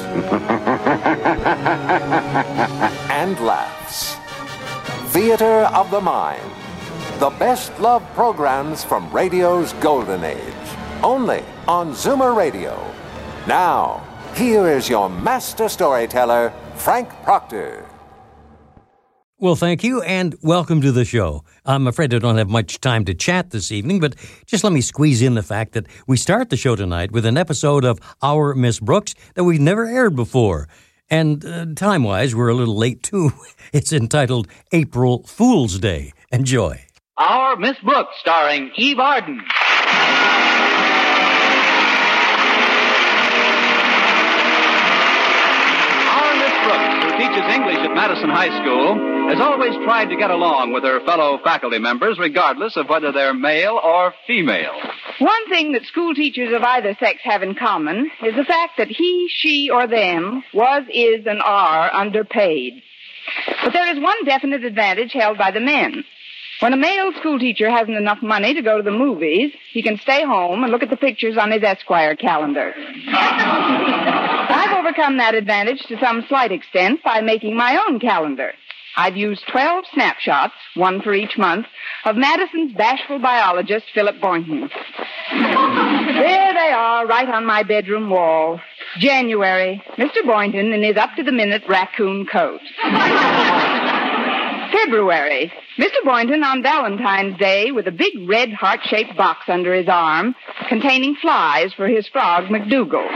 and laughs. Theater of the Mind. The best love programs from radio's golden age. Only on Zoomer Radio. Now, here is your master storyteller, Frank Proctor. Well, thank you, and welcome to the show. I'm afraid I don't have much time to chat this evening, but just let me squeeze in the fact that we start the show tonight with an episode of Our Miss Brooks that we've never aired before. And uh, time wise, we're a little late too. It's entitled April Fool's Day. Enjoy. Our Miss Brooks, starring Eve Arden. English at Madison High School, has always tried to get along with her fellow faculty members, regardless of whether they're male or female. One thing that school teachers of either sex have in common is the fact that he, she, or them was, is, and are underpaid. But there is one definite advantage held by the men. When a male school teacher hasn't enough money to go to the movies, he can stay home and look at the pictures on his Esquire calendar. I've overcome that advantage to some slight extent by making my own calendar. I've used 12 snapshots, one for each month, of Madison's bashful biologist, Philip Boynton. there they are, right on my bedroom wall. January, Mr. Boynton in his up-to-the-minute raccoon coat. February, Mr. Boynton on Valentine's Day with a big red heart-shaped box under his arm containing flies for his frog McDougal.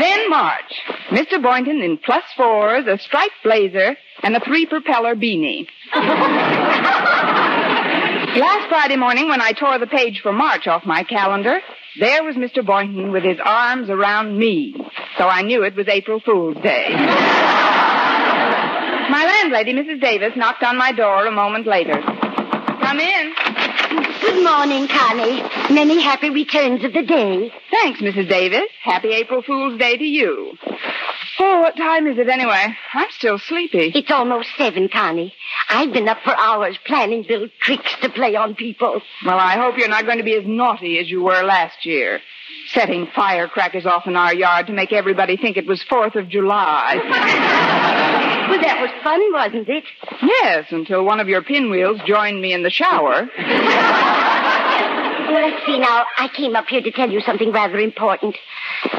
then March, Mr. Boynton in plus fours, a striped blazer, and a three-propeller beanie. Last Friday morning, when I tore the page for March off my calendar, there was Mr. Boynton with his arms around me. So I knew it was April Fool's Day. My landlady, Mrs. Davis, knocked on my door a moment later. Come in. Good morning, Connie. Many happy returns of the day. Thanks, Mrs. Davis. Happy April Fool's Day to you. Oh, what time is it anyway? I'm still sleepy. It's almost seven, Connie. I've been up for hours planning little tricks to play on people. Well, I hope you're not going to be as naughty as you were last year. Setting firecrackers off in our yard to make everybody think it was Fourth of July. Well, that was fun, wasn't it? yes, until one of your pinwheels joined me in the shower. Well, let's see now. I came up here to tell you something rather important.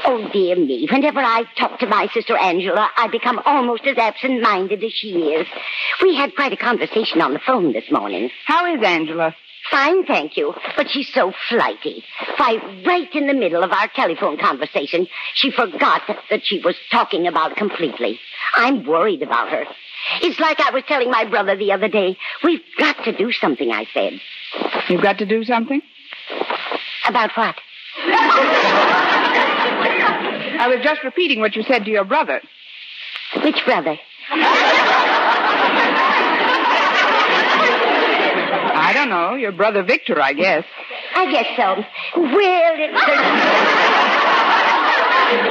Oh, dear me. Whenever I talk to my sister Angela, I become almost as absent-minded as she is. We had quite a conversation on the phone this morning. How is Angela? Fine, thank you. But she's so flighty. Why, right in the middle of our telephone conversation, she forgot that she was talking about completely. I'm worried about her. It's like I was telling my brother the other day. We've got to do something, I said. You've got to do something? About what? I was just repeating what you said to your brother. Which brother? I don't know. Your brother Victor, I guess. I guess so. Well, it's a...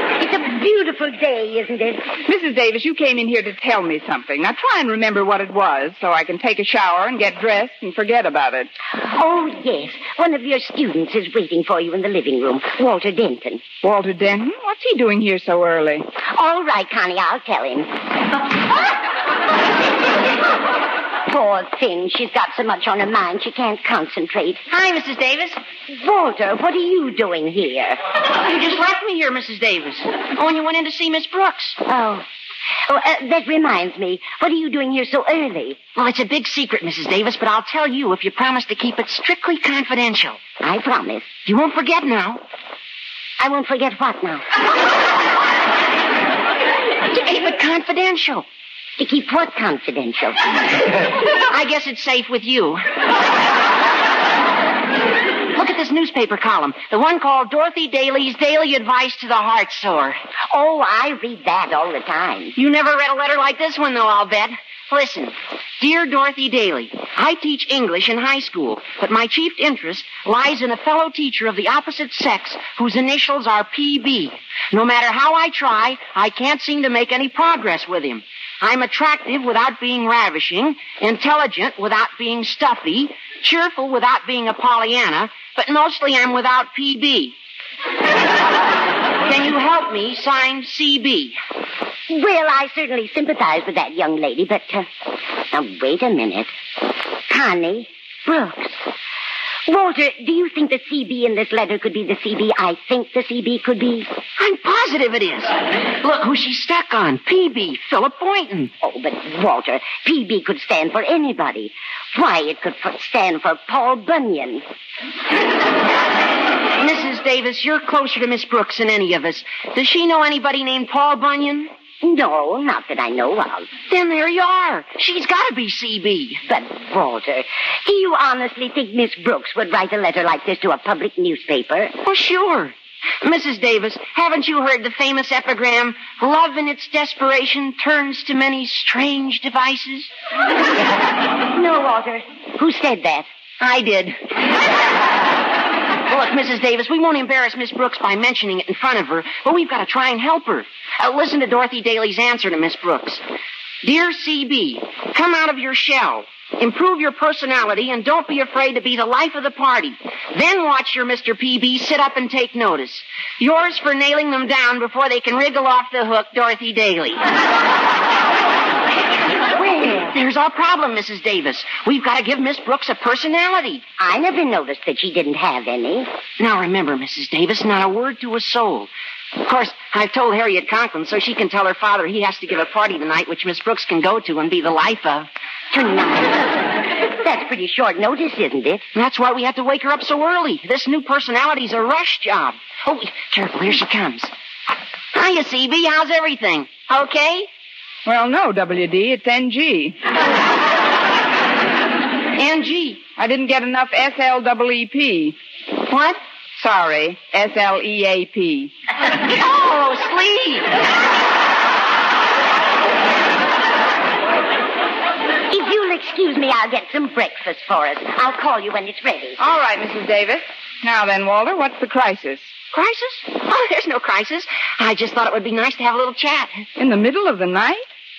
it's a beautiful day, isn't it? Mrs. Davis, you came in here to tell me something. Now try and remember what it was so I can take a shower and get dressed and forget about it. Oh, yes. One of your students is waiting for you in the living room, Walter Denton. Walter Denton? What's he doing here so early? All right, Connie, I'll tell him. Poor thing. She's got so much on her mind she can't concentrate. Hi, Mrs. Davis. Walter, what are you doing here? You just left me here, Mrs. Davis. Oh, and you went in to see Miss Brooks. Oh. Oh, uh, that reminds me. What are you doing here so early? Well, it's a big secret, Mrs. Davis, but I'll tell you if you promise to keep it strictly confidential. I promise. You won't forget now. I won't forget what now. To keep it confidential. To keep what confidential? I guess it's safe with you. Look Look at this newspaper column. The one called Dorothy Daly's Daily Advice to the Heart Sore. Oh, I read that all the time. You never read a letter like this one, though, I'll bet. Listen, dear Dorothy Daly, I teach English in high school, but my chief interest lies in a fellow teacher of the opposite sex whose initials are PB. No matter how I try, I can't seem to make any progress with him. I'm attractive without being ravishing, intelligent without being stuffy, cheerful without being a Pollyanna, but mostly I'm without PB. Can you help me? Signed CB. Well, I certainly sympathize with that young lady, but uh, now wait a minute. Connie Brooks. Walter, do you think the CB in this letter could be the CB I think the CB could be? I'm positive it is. Look who she's stuck on. PB, Philip Boynton. Oh, but Walter, PB could stand for anybody. Why, it could stand for Paul Bunyan. Mrs. Davis, you're closer to Miss Brooks than any of us. Does she know anybody named Paul Bunyan? No, not that I know of. Then there you are. She's got to be CB. But, Walter, do you honestly think Miss Brooks would write a letter like this to a public newspaper? Well, sure. Mrs. Davis, haven't you heard the famous epigram, Love in its desperation turns to many strange devices? No, Walter. Who said that? I did. Look, Mrs. Davis, we won't embarrass Miss Brooks by mentioning it in front of her, but we've got to try and help her. Uh, listen to Dorothy Daly's answer to Miss Brooks. Dear CB, come out of your shell. Improve your personality and don't be afraid to be the life of the party. Then watch your Mr. PB sit up and take notice. Yours for nailing them down before they can wriggle off the hook, Dorothy Daly. there's our problem, Mrs. Davis. We've got to give Miss Brooks a personality. I never noticed that she didn't have any. Now remember, Mrs. Davis, not a word to a soul. Of course, I've told Harriet Conklin so she can tell her father he has to give a party tonight which Miss Brooks can go to and be the life of. Tonight. That's pretty short notice, isn't it? That's why we had to wake her up so early. This new personality's a rush job. Oh, careful, here she comes. Hiya, CB. How's everything? Okay? Well, no, WD. It's NG. NG. I didn't get enough SLEEP. What? Sorry, E S-L-E-A-P. Oh, sleep. If you'll excuse me, I'll get some breakfast for us. I'll call you when it's ready. All right, Mrs. Davis. Now then, Walter, what's the crisis? Crisis? Oh, there's no crisis. I just thought it would be nice to have a little chat. In the middle of the night?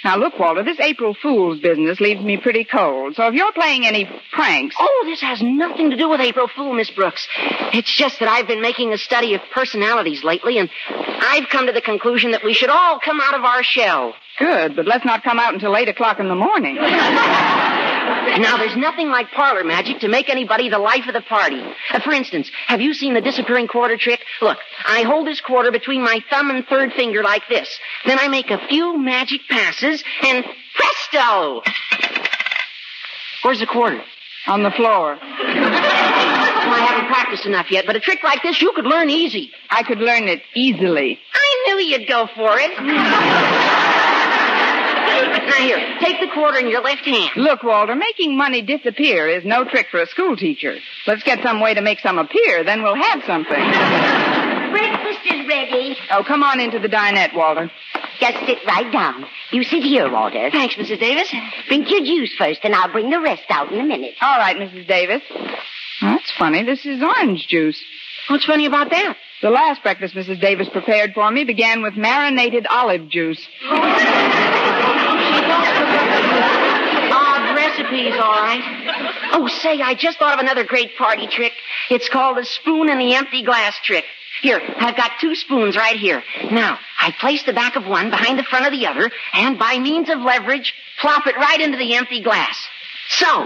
Now, look, Walter, this April Fool's business leaves me pretty cold. So if you're playing any pranks... Oh, this has nothing to do with April Fool, Miss Brooks. It's just that I've been making a study of personalities lately, and I've come to the conclusion that we should all come out of our shell. Good, but let's not come out until 8 o'clock in the morning. Now, there's nothing like parlor magic to make anybody the life of the party. Uh, for instance, have you seen the disappearing quarter trick? Look, I hold this quarter between my thumb and third finger like this. Then I make a few magic passes, and presto! Where's the quarter? On the floor. I haven't practiced enough yet, but a trick like this you could learn easy. I could learn it easily. I knew you'd go for it. Now here, take the quarter in your left hand. Look, Walter, making money disappear is no trick for a school teacher. Let's get some way to make some appear, then we'll have something. Breakfast is ready. Oh, come on into the dinette, Walter. Just sit right down. You sit here, Walter. Thanks, Mrs. Davis. Drink your juice first, and I'll bring the rest out in a minute. All right, Mrs. Davis. That's funny. This is orange juice. What's funny about that? The last breakfast Mrs. Davis prepared for me began with marinated olive juice. Recipes, all right. Oh, say, I just thought of another great party trick. It's called the spoon in the empty glass trick. Here, I've got two spoons right here. Now, I place the back of one behind the front of the other, and by means of leverage, plop it right into the empty glass. So. Oh,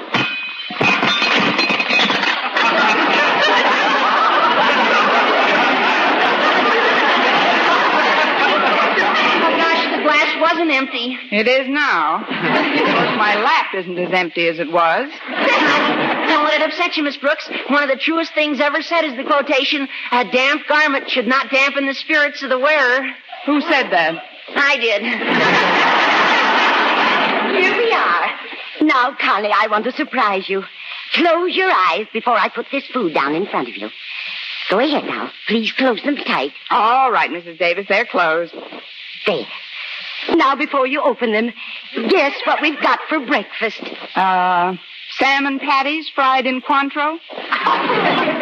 gosh, the glass wasn't empty. It is now. Of course, my lap isn't as empty as it was. Don't let it upset you, Miss Brooks. One of the truest things ever said is the quotation, a damp garment should not dampen the spirits of the wearer. Who said that? I did. Here we are. Now, Connie, I want to surprise you. Close your eyes before I put this food down in front of you. Go ahead now. Please close them tight. All right, Mrs. Davis, they're closed. There. Now, before you open them, guess what we've got for breakfast. Uh, salmon patties fried in Cointreau?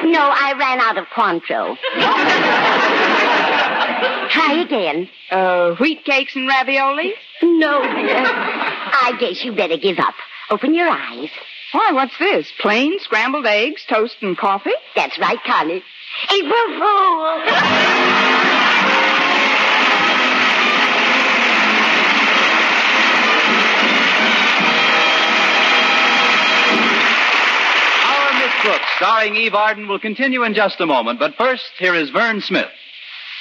No, I ran out of Cointreau. Try again. Uh, wheat cakes and ravioli? No, dear. I guess you better give up. Open your eyes. Why, what's this? Plain scrambled eggs, toast, and coffee? That's right, Connie. April Fool! Brooks, starring Eve Arden, will continue in just a moment. But first, here is Vern Smith.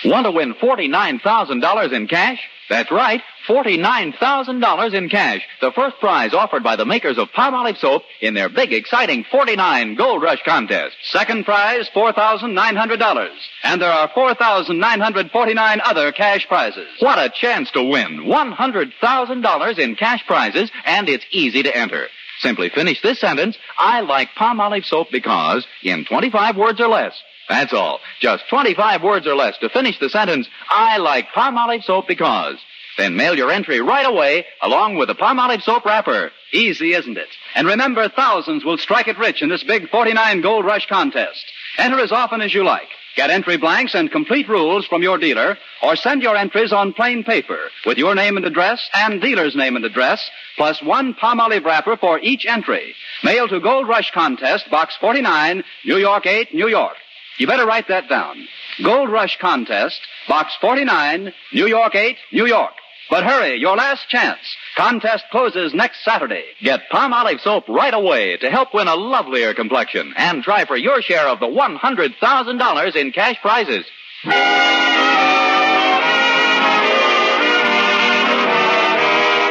Want to win $49,000 in cash? That's right, $49,000 in cash. The first prize offered by the makers of Palmolive soap in their big, exciting 49 Gold Rush contest. Second prize, $4,900. And there are 4,949 other cash prizes. What a chance to win $100,000 in cash prizes, and it's easy to enter. Simply finish this sentence, I like Palmolive soap because, in 25 words or less. That's all. Just 25 words or less to finish the sentence, I like Palmolive soap because. Then mail your entry right away along with the Palmolive soap wrapper. Easy, isn't it? And remember, thousands will strike it rich in this big 49 Gold Rush contest. Enter as often as you like. Get entry blanks and complete rules from your dealer, or send your entries on plain paper with your name and address and dealer's name and address, plus one Palmolive wrapper for each entry. Mail to Gold Rush Contest, Box 49, New York 8, New York. You better write that down. Gold Rush Contest, Box 49, New York 8, New York. But hurry, your last chance. Contest closes next Saturday. Get Palmolive soap right away to help win a lovelier complexion and try for your share of the $100,000 in cash prizes.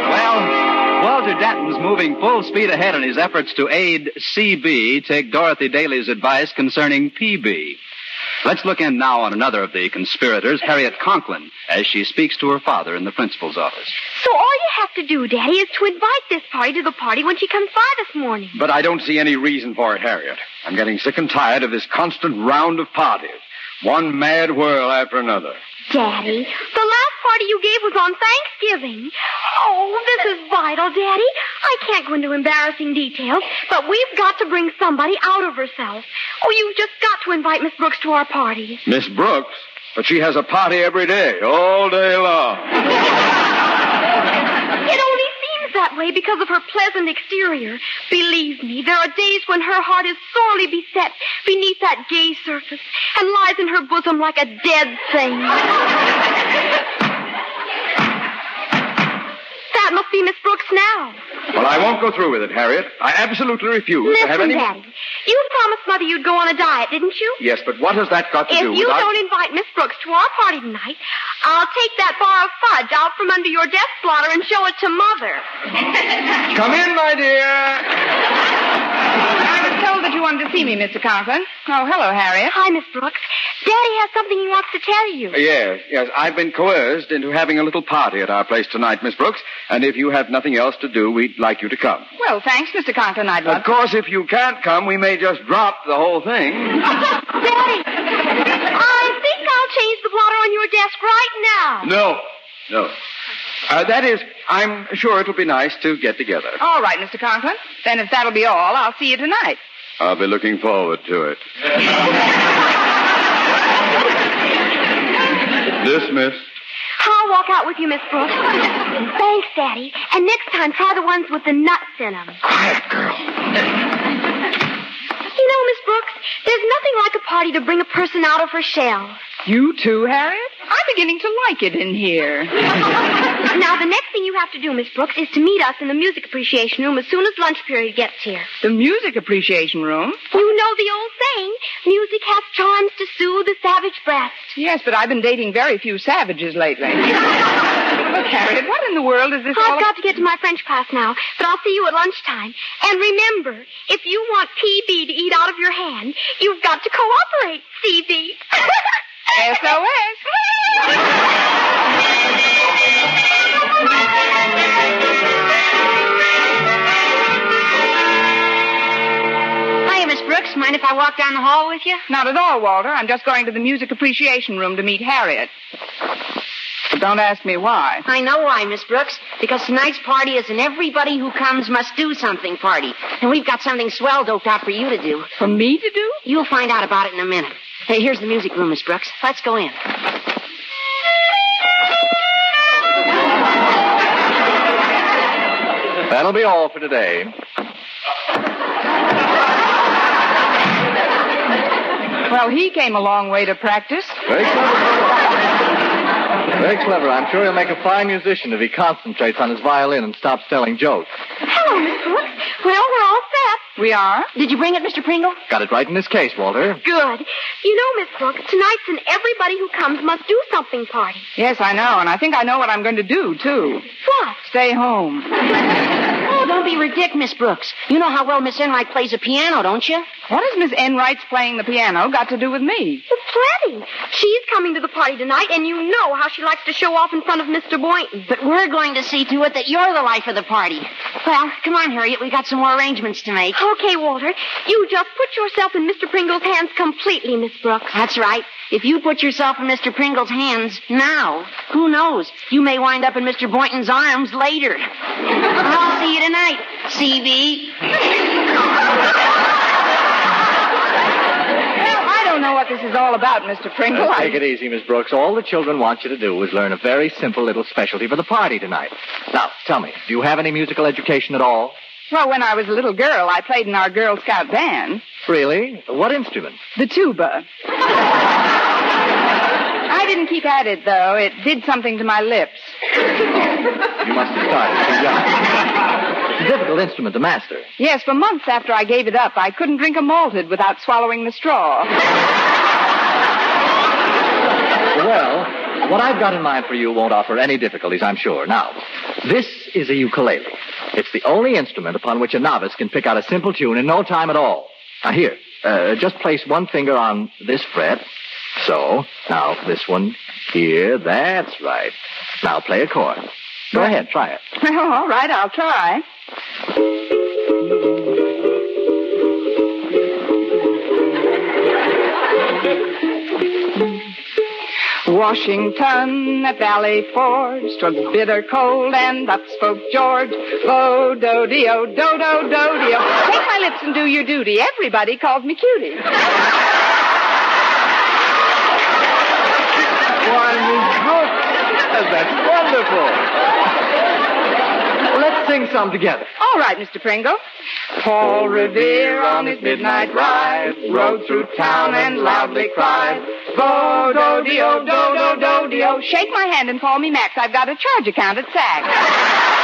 Well, Walter Denton's moving full speed ahead in his efforts to aid CB take Dorothy Daly's advice concerning PB. Let's look in now on another of the conspirators, Harriet Conklin, as she speaks to her father in the principal's office. So all you have to do, Daddy, is to invite this party to the party when she comes by this morning. But I don't see any reason for it, Harriet. I'm getting sick and tired of this constant round of parties. One mad whirl after another. Daddy, the last party you gave was on Thanksgiving. Oh, this is vital, Daddy. I can't go into embarrassing details, but we've got to bring somebody out of herself. Oh, you've just got to invite Miss Brooks to our party. Miss Brooks? But she has a party every day, all day long. It only that way because of her pleasant exterior. Believe me, there are days when her heart is sorely beset beneath that gay surface and lies in her bosom like a dead thing. must be Miss Brooks now. Well, I won't go through with it, Harriet. I absolutely refuse to have Listen, any. Daddy. You promised Mother you'd go on a diet, didn't you? Yes, but what has that got to If do with If you with don't invite Miss Brooks to our party tonight, I'll take that bar of fudge out from under your desk blotter and show it to Mother. Come in, my dear. I was told that you wanted to see me, Mr. Conklin. Oh, hello, Harriet. Hi, Miss Brooks. Daddy has something he wants to tell you. Yes, yes. I've been coerced into having a little party at our place tonight, Miss Brooks. And if you have nothing else to do, we'd like you to come. Well, thanks, Mr. Conklin. I'd love Of course, if you can't come, we may just drop the whole thing. Daddy, I think I'll change the blotter on your desk right now. No, no. Uh, that is, I'm sure it'll be nice to get together. All right, Mr. Conklin. Then if that'll be all, I'll see you tonight. I'll be looking forward to it. Dismissed. I'll walk out with you, Miss Brooks. Thanks, Daddy. And next time, try the ones with the nuts in them. Quiet, girl. You know, Miss Brooks, there's nothing like a party to bring a person out of her shell. You too, Harriet? I'm beginning to like it in here. now, the next thing you have to do, Miss Brooks, is to meet us in the music appreciation room as soon as lunch period gets here. The music appreciation room? You know the old saying, music has charms to soothe the savage breast. Yes, but I've been dating very few savages lately. Look, Harriet, what in the world is this I've got to get to my French class now, but I'll see you at lunchtime. And remember, if you want PB to eat out of your hand, you've got to cooperate, CB. SOS. Hiya, Miss Brooks. Mind if I walk down the hall with you? Not at all, Walter. I'm just going to the music appreciation room to meet Harriet. But don't ask me why. I know why, Miss Brooks. Because tonight's party is an everybody who comes must do something party. And we've got something swell doped out for you to do. For me to do? You'll find out about it in a minute. Hey, here's the music room, Miss Brooks. Let's go in. That'll be all for today. Well, he came a long way to practice. Very clever. Very clever. I'm sure he'll make a fine musician if he concentrates on his violin and stops telling jokes. Hello, Miss Brooks. Well, we're all set. We are? Did you bring it, Mr. Pringle? Got it right in his case, Walter. Good. You know, Miss Brooks, tonight's an everybody who comes must do something party. Yes, I know, and I think I know what I'm going to do, too. What? Stay home. Oh, don't be ridiculous, Miss Brooks. You know how well Miss Enright plays the piano, don't you? What has Miss Enright's playing the piano got to do with me? Plenty. She's coming to the party tonight, and you know how she likes to show off in front of Mr. Boynton. But we're going to see to it that you're the life of the party. Well, come on, Harriet. We've got some more arrangements to make. Okay, Walter. You just put yourself in Mr. Pringle's hands completely, Miss Brooks. That's right. If you put yourself in Mr. Pringle's hands now, who knows? You may wind up in Mr. Boynton's arms later. I'll see you tonight, CB. I don't know what this is all about, Mr. Pringle. Uh, take it easy, Miss Brooks. All the children want you to do is learn a very simple little specialty for the party tonight. Now, tell me, do you have any musical education at all? Well, when I was a little girl, I played in our Girl Scout band. Really? What instrument? The tuba. I didn't keep at it, though. It did something to my lips. You must have started too young. It's a difficult instrument to master. Yes, for months after I gave it up, I couldn't drink a malted without swallowing the straw. Well, what I've got in mind for you won't offer any difficulties, I'm sure. Now, this is a ukulele. It's the only instrument upon which a novice can pick out a simple tune in no time at all. Now, here, uh, just place one finger on this fret. So. Now, this one here. That's right. Now, play a chord. Go ahead, try it. Well, all right, I'll try. Washington at Valley Forge, 'twas bitter cold, and up spoke George. Oh, do de oh, do do do oh. Take my lips and do your duty. Everybody calls me cutie. Why, Miss Brooks, that's wonderful. Sing some together. All right, Mr. Pringle. Paul Revere on his midnight ride rode through town and loudly cried, Go, do, do, do, do, de, oh. Shake my hand and call me Max. I've got a charge account at Saks.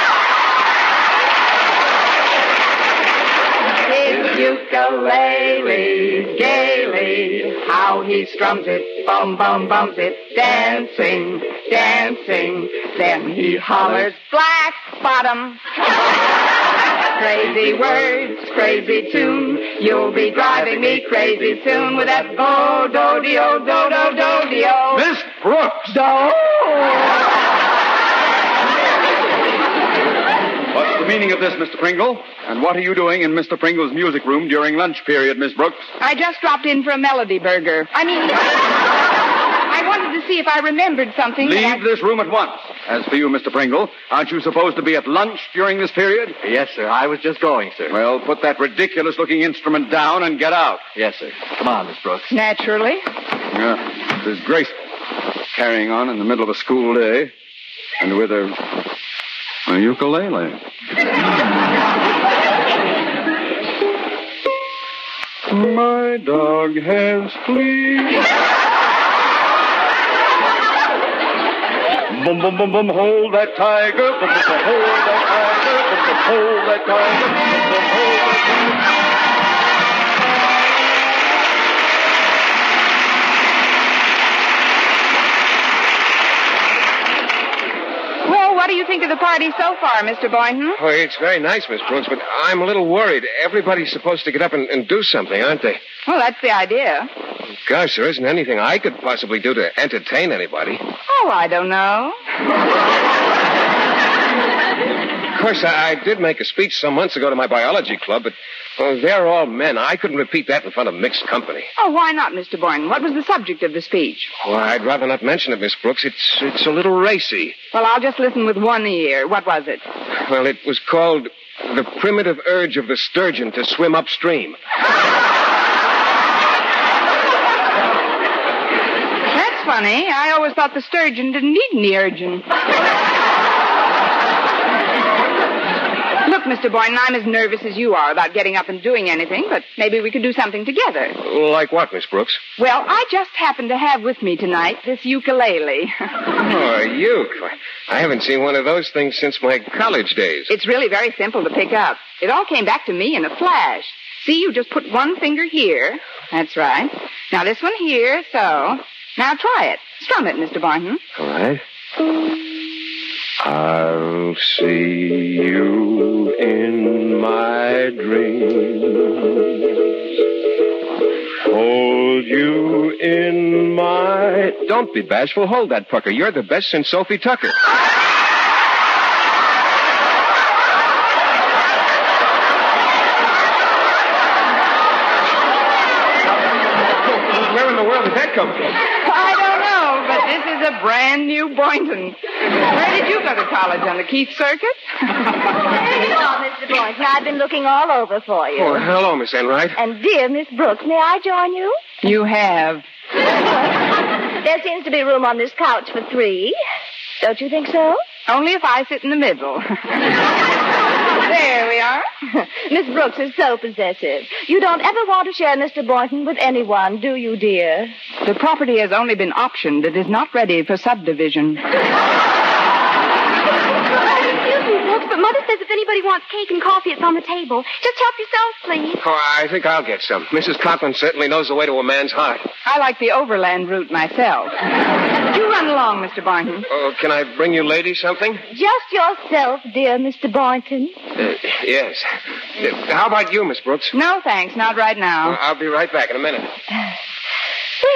His ukulele, gaily, how he strums it, bum, bum, bums it, dancing, dancing. Then he hollers, black bottom. Crazy words, crazy tune. You'll be driving me crazy soon with that go do do do do do do. Miss Brooks! What's the meaning of this, Mr. Pringle? And what are you doing in Mr. Pringle's music room during lunch period, Miss Brooks? I just dropped in for a melody burger. I mean, I wanted to see if I remembered something. that I- Leave this room at once. As for you, Mr. Pringle, aren't you supposed to be at lunch during this period? Yes, sir. I was just going, sir. Well, put that ridiculous looking instrument down and get out. Yes, sir. Come on, Miss Brooks. Naturally. Yeah, disgraceful. Carrying on in the middle of a school day and with a, a ukulele. My dog has fleas. Bum, bum, bum, bum, hold that tiger. Bum, bum, bum, hold that tiger. Bum, bum, hold that tiger. Bum, bum, hold that think of the party so far, Mr. Boynton? Oh, it's very nice, Miss Brooks, but I'm a little worried. Everybody's supposed to get up and, and do something, aren't they? Well, that's the idea. Gosh, there isn't anything I could possibly do to entertain anybody. Oh, I don't know. course, I, I did make a speech some months ago to my biology club, but well, they're all men. I couldn't repeat that in front of mixed company. Oh, why not, Mr. Boynton? What was the subject of the speech? Well, I'd rather not mention it, Miss Brooks. It's it's a little racy. Well, I'll just listen with one ear. What was it? Well, it was called The Primitive Urge of the Sturgeon to Swim Upstream. That's funny. I always thought the sturgeon didn't need any urging. Look, Mr. Boynton, I'm as nervous as you are about getting up and doing anything, but maybe we could do something together. Like what, Miss Brooks? Well, I just happened to have with me tonight this ukulele. Oh, a uke. I haven't seen one of those things since my college days. it's really very simple to pick up. It all came back to me in a flash. See, you just put one finger here. That's right. Now this one here, so. Now try it. Strum it, Mr. Boynton. Hmm? All right. I'll see you my dreams. Hold you in my. Don't be bashful. Hold that pucker. You're the best since Sophie Tucker. Where in the world did that come from? I don't know, but this is a brand new Boynton. Where did you go to college? On the Keith Circuit? Hello, Mr. Boynton. I've been looking all over for you. Oh, hello, Miss Enright. And dear Miss Brooks, may I join you? You have. There seems to be room on this couch for three. Don't you think so? Only if I sit in the middle. Miss Brooks is so possessive. You don't ever want to share Mr. Boynton with anyone, do you, dear? The property has only been optioned. It is not ready for subdivision. Excuse Brooks, but Mother says if anybody wants cake and coffee, it's on the table. Just help yourself, please. Oh, I think I'll get some. Mrs. Conklin certainly knows the way to a man's heart. I like the overland route myself. you run along, Mr. Boynton. Oh, can I bring you ladies something? Just yourself, dear Mr. Boynton. Uh, yes. Uh, how about you, Miss Brooks? No, thanks. Not right now. Uh, I'll be right back in a minute.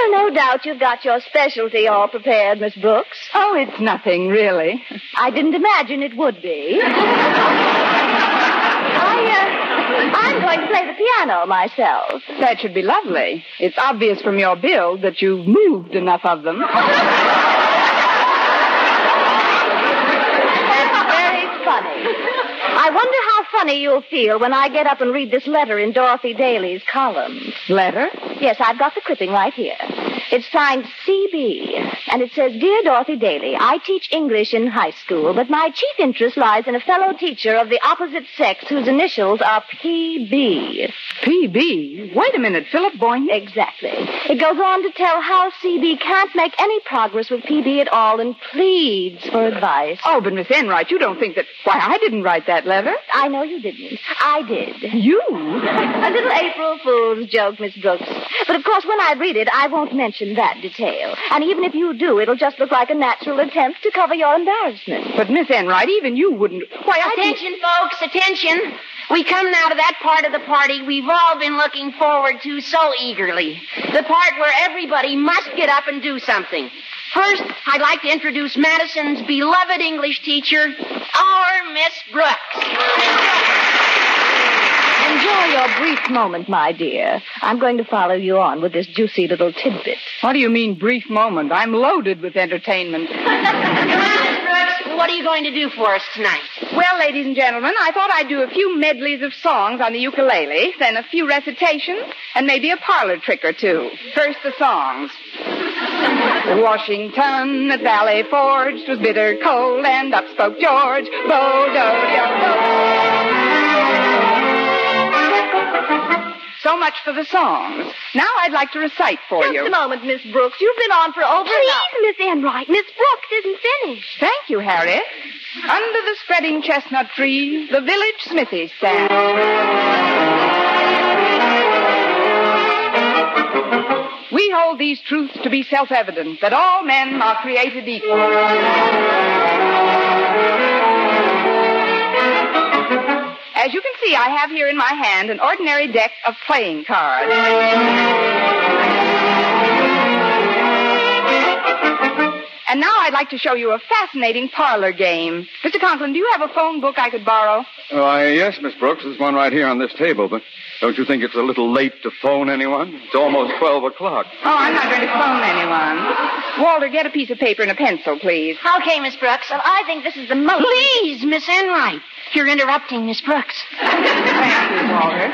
Well, no doubt you've got your specialty all prepared, Miss Brooks. Oh, it's nothing, really. I didn't imagine it would be. I, uh, I'm going to play the piano myself. That should be lovely. It's obvious from your build that you've moved enough of them. That's very funny. I wonder how funny you'll feel when I get up and read this letter in Dorothy Daly's column. Letter? Yes, I've got the clipping right here. It's signed CB, and it says, Dear Dorothy Daly, I teach English in high school, but my chief interest lies in a fellow teacher of the opposite sex whose initials are PB. PB? Wait a minute, Philip Boynton. Exactly. It goes on to tell how CB can't make any progress with PB at all and pleads for advice. Oh, but Miss Enright, you don't think that. Why, I didn't write that letter. I know you didn't. I did. You? A little April Fool's joke, Miss Brooks. But of course, when I read it, I won't mention that detail. And even if you do, it'll just look like a natural attempt to cover your embarrassment. But Miss Enright, even you wouldn't. Why, I Attention, folks, attention. We come now to that part of the party we've all been looking forward to so eagerly. The part where everybody must get up and do something. First, I'd like to introduce Madison's beloved English teacher, our Miss Brooks. Enjoy your brief moment, my dear. I'm going to follow you on with this juicy little tidbit. What do you mean, brief moment? I'm loaded with entertainment. Come Brooks. What are you going to do for us tonight? Well, ladies and gentlemen, I thought I'd do a few medleys of songs on the ukulele, then a few recitations, and maybe a parlor trick or two. First, the songs. Washington at Valley Forge was bitter cold, and up spoke George. Bo do do do. So much for the songs. Now I'd like to recite for Just you. Just a moment, Miss Brooks. You've been on for over an hour. Please, Miss Enright. Miss Brooks isn't finished. Thank you, Harriet. Under the spreading chestnut tree, the village smithy stands. We hold these truths to be self-evident, that all men are created equal. As you can see, I have here in my hand an ordinary deck of playing cards. And now I'd like to show you a fascinating parlor game. Mr. Conklin, do you have a phone book I could borrow? Oh, Why, yes, Miss Brooks. There's one right here on this table, but don't you think it's a little late to phone anyone? It's almost 12 o'clock. Oh, I'm not going to phone anyone. Walter, get a piece of paper and a pencil, please. Okay, Miss Brooks. Well, I think this is the most. Please, Miss Enright. You're interrupting Miss Brooks. Thank you, Walter.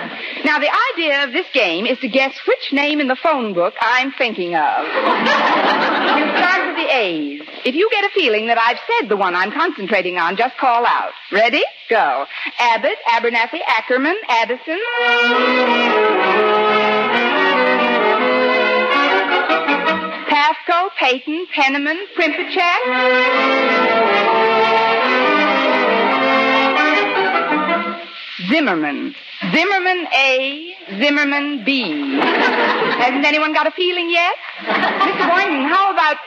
Now, the idea of this game is to guess which name in the phone book I'm thinking of. you start with the A's. If you get a feeling that I've said the one I'm concentrating on, just call out. Ready? Go. Abbott, Abernathy, Ackerman, Addison. Pasco, Peyton, Penniman, Primpachek. Zimmerman. Zimmerman A, Zimmerman B. Hasn't anyone got a feeling yet? Mr. Boynton, how about.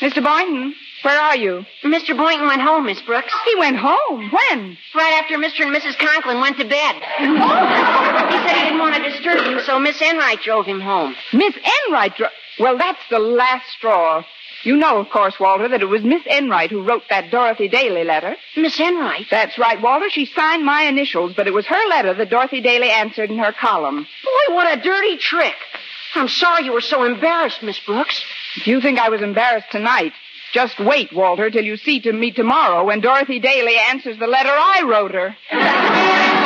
Mr. Boynton, where are you? Mr. Boynton went home, Miss Brooks. He went home? When? Right after Mr. and Mrs. Conklin went to bed. he said he didn't want to disturb you, so Miss Enright drove him home. Miss Enright drove. Well, that's the last straw. You know, of course, Walter, that it was Miss Enright who wrote that Dorothy Daly letter. Miss Enright? That's right, Walter. She signed my initials, but it was her letter that Dorothy Daly answered in her column. Boy, what a dirty trick. I'm sorry you were so embarrassed, Miss Brooks. If you think I was embarrassed tonight, just wait, Walter, till you see to me tomorrow when Dorothy Daly answers the letter I wrote her.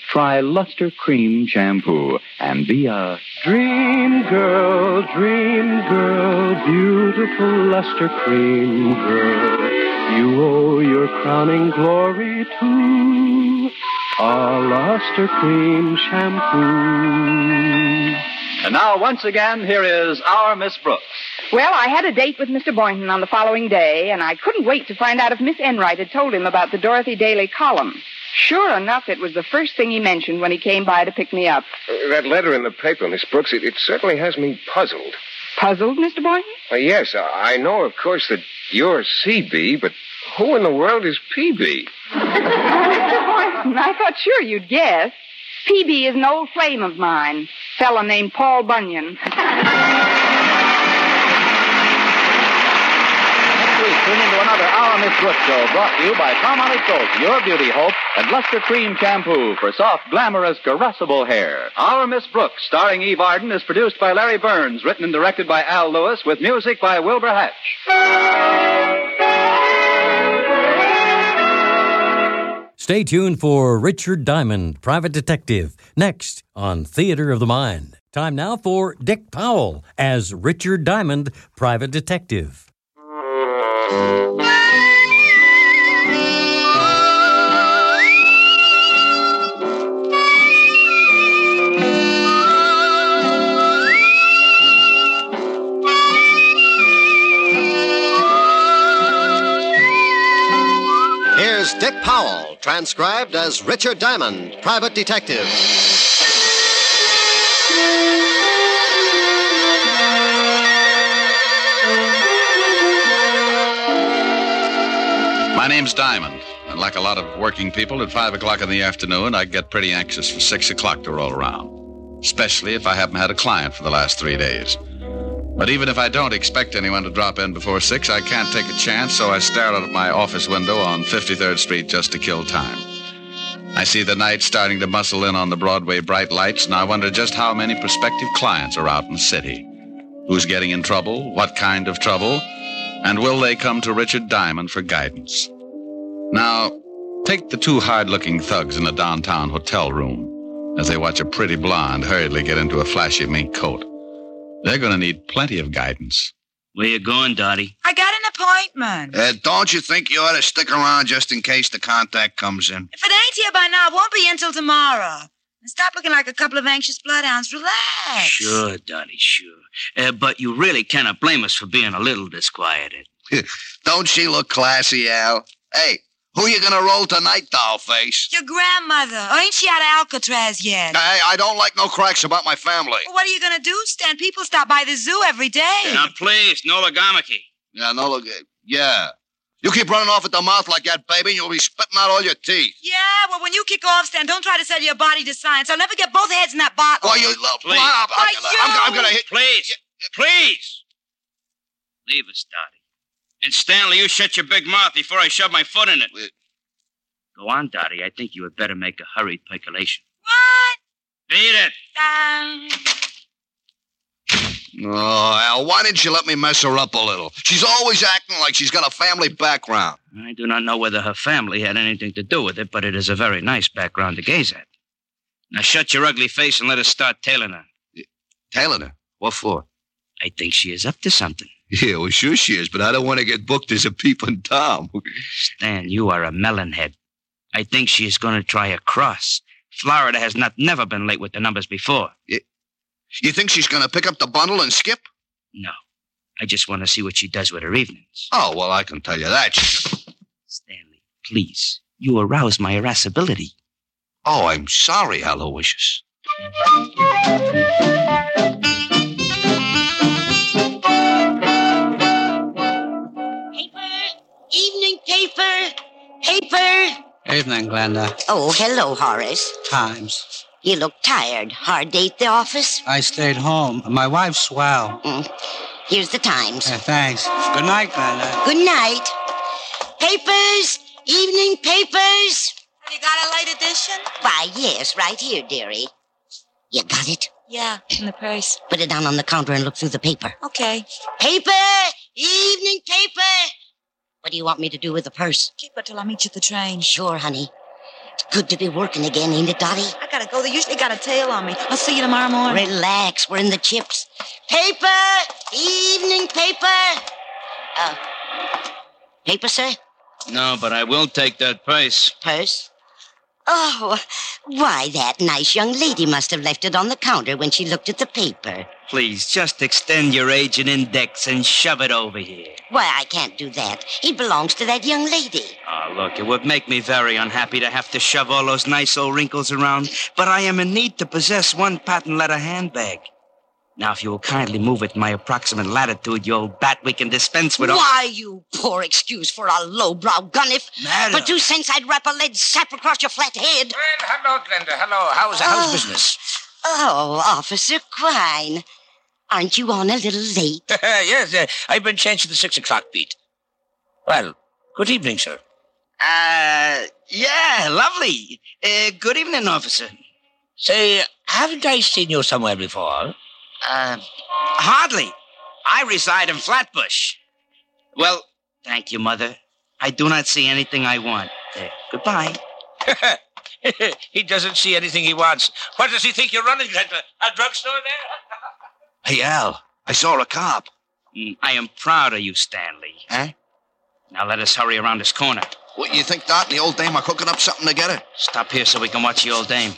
try Lustre-Creme Shampoo and be a Dream girl, dream girl, beautiful luster cream girl. You owe your crowning glory to a luster cream shampoo. And now, once again, here is our Miss Brooks. Well, I had a date with Mr. Boynton on the following day, and I couldn't wait to find out if Miss Enright had told him about the Dorothy Daly column. Sure enough, it was the first thing he mentioned when he came by to pick me up. Uh, that letter in the paper, Miss Brooks, it, it certainly has me puzzled. Puzzled, Mr. Boynton? Uh, yes, I I know, of course, that you're CB, but who in the world is PB? Mr. Boynton, I thought sure you'd guess. PB is an old flame of mine, fellow named Paul Bunyan. week, tune into another Our Miss Brooks show brought to you by Palmolive Soap, Your Beauty Hope, and Lustre-Creme Shampoo for soft, glamorous, caressable hair. Our Miss Brooks, starring Eve Arden, is produced by Larry Berns, written and directed by Al Lewis, with music by Wilbur Hatch. Stay tuned for Richard Diamond, Private Detective, next on Theater of the Mind. Time now for Dick Powell as Richard Diamond, Private Detective. Here's Dick Powell, transcribed as Richard Diamond, private detective. My name's Diamond, and like a lot of working people, at 5 o'clock in the afternoon, I get pretty anxious for 6 o'clock to roll around, especially if I haven't had a client for the last three days. But even if I don't expect anyone to drop in before 6, I can't take a chance, so I stare out of my office window on 53rd Street just to kill time. I see the night starting to muscle in on the Broadway bright lights, and I wonder just how many prospective clients are out in the city. Who's getting in trouble? What kind of trouble? And will they come to Richard Diamond for guidance? Now, take the two hard looking thugs in a downtown hotel room as they watch a pretty blonde hurriedly get into a flashy mink coat. They're going to need plenty of guidance. Where you going, Dottie? I got an appointment. Uh, don't you think you ought to stick around just in case the contact comes in? If it ain't here by now, it won't be until tomorrow. And stop looking like a couple of anxious bloodhounds. Relax. Sure, Dottie, sure. Uh, but you really cannot blame us for being a little disquieted. Don't she look classy, Al? Hey, who you gonna roll tonight, dollface? Your grandmother. Or ain't she out of Alcatraz yet? Hey, I don't like no cracks about my family. Well, what are you gonna do, Stan? People stop by the zoo every day. Now, please, no logomachy. Yeah, no, look, yeah. You keep running off at the mouth like that, baby, and you'll be spitting out all your teeth. Yeah, well, when you kick off, Stan, don't try to sell your body to science. I'll never get both heads in that bottle. Why, you love... Please. I'm, Why, I'm, I'm, I'm gonna hit... Please, please. Leave us, Dottie. And Stanley, you shut your big mouth before I shove my foot in it. Go on, Dottie. I think you had better make a hurried percolation. What? Beat it. Um, Oh, Al, why didn't you let me mess her up a little? She's always acting like she's got a family background. I do not know whether her family had anything to do with it, but it is a very nice background to gaze at. Now shut your ugly face and let us start tailing her. Tailing her? What for? I think she is up to something. Yeah, well, sure she is, but I don't want to get booked as a peeping Tom. Stan, you are a melonhead. I think she is going to try a cross. Florida has not never been late with the numbers before. You think she's gonna pick up the bundle and skip? No. I just want to see what she does with her evenings. Oh, well, I can tell you that. Stanley, please. You arouse my irascibility. Oh, I'm sorry, Aloysius. Paper! Evening paper. Paper. Evening, Glenda. Oh, hello, Horace. Times. You look tired. Hard day at the office? I stayed home. My wife's swell. Mm. Here's the Times. Uh, thanks. Good night, Glenda. Good night. Papers. Evening papers. Have you got a late edition? Why, yes, right here, dearie. You got it? Yeah, in the purse. Put it down on the counter and look through the paper. Okay. Paper! Evening paper! What do you want me to do with the purse? Keep it till I meet you at the train. Sure, honey. It's good to be working again, ain't it, Dottie? I gotta go. They usually got a tail on me. I'll see you tomorrow morning. Relax, we're in the chips. Paper! Evening paper! Uh, paper, sir? No, but I will take that purse. Purse? Oh, why, that nice young lady must have left it on the counter when she looked at the paper. Please, just extend your age and index and shove it over here. Why, I can't do that. It belongs to that young lady. Oh, look, it would make me very unhappy to have to shove all those nice old wrinkles around, but I am in need to possess one patent leather handbag. Now, if you will kindly move it my approximate latitude, you old bat, we can dispense with all. Why, you poor excuse for a lowbrow gunniff. Madam. For two cents, I'd wrap a lead sap across your flat head. Well, hello, Glenda. Hello. How's the house Oh. business? Oh, Officer Quine. Aren't you on a little late? yes, uh, I've been changed to the six o'clock beat. Well, good evening, sir. Uh, yeah, lovely. Uh, good evening, officer. Say, haven't I seen you somewhere before? Uh, hardly. I reside in Flatbush. Well, thank you, Mother. I do not see anything I want. Uh, goodbye. he doesn't see anything he wants. What does he think you're running? Glenda? A drugstore there? Hey, Al, I saw a cop. Mm, I am proud of you, Stanley. Huh? Now let us hurry around this corner. What, you think Dot and the old dame are cooking up something together? Stop here so we can watch the old dame.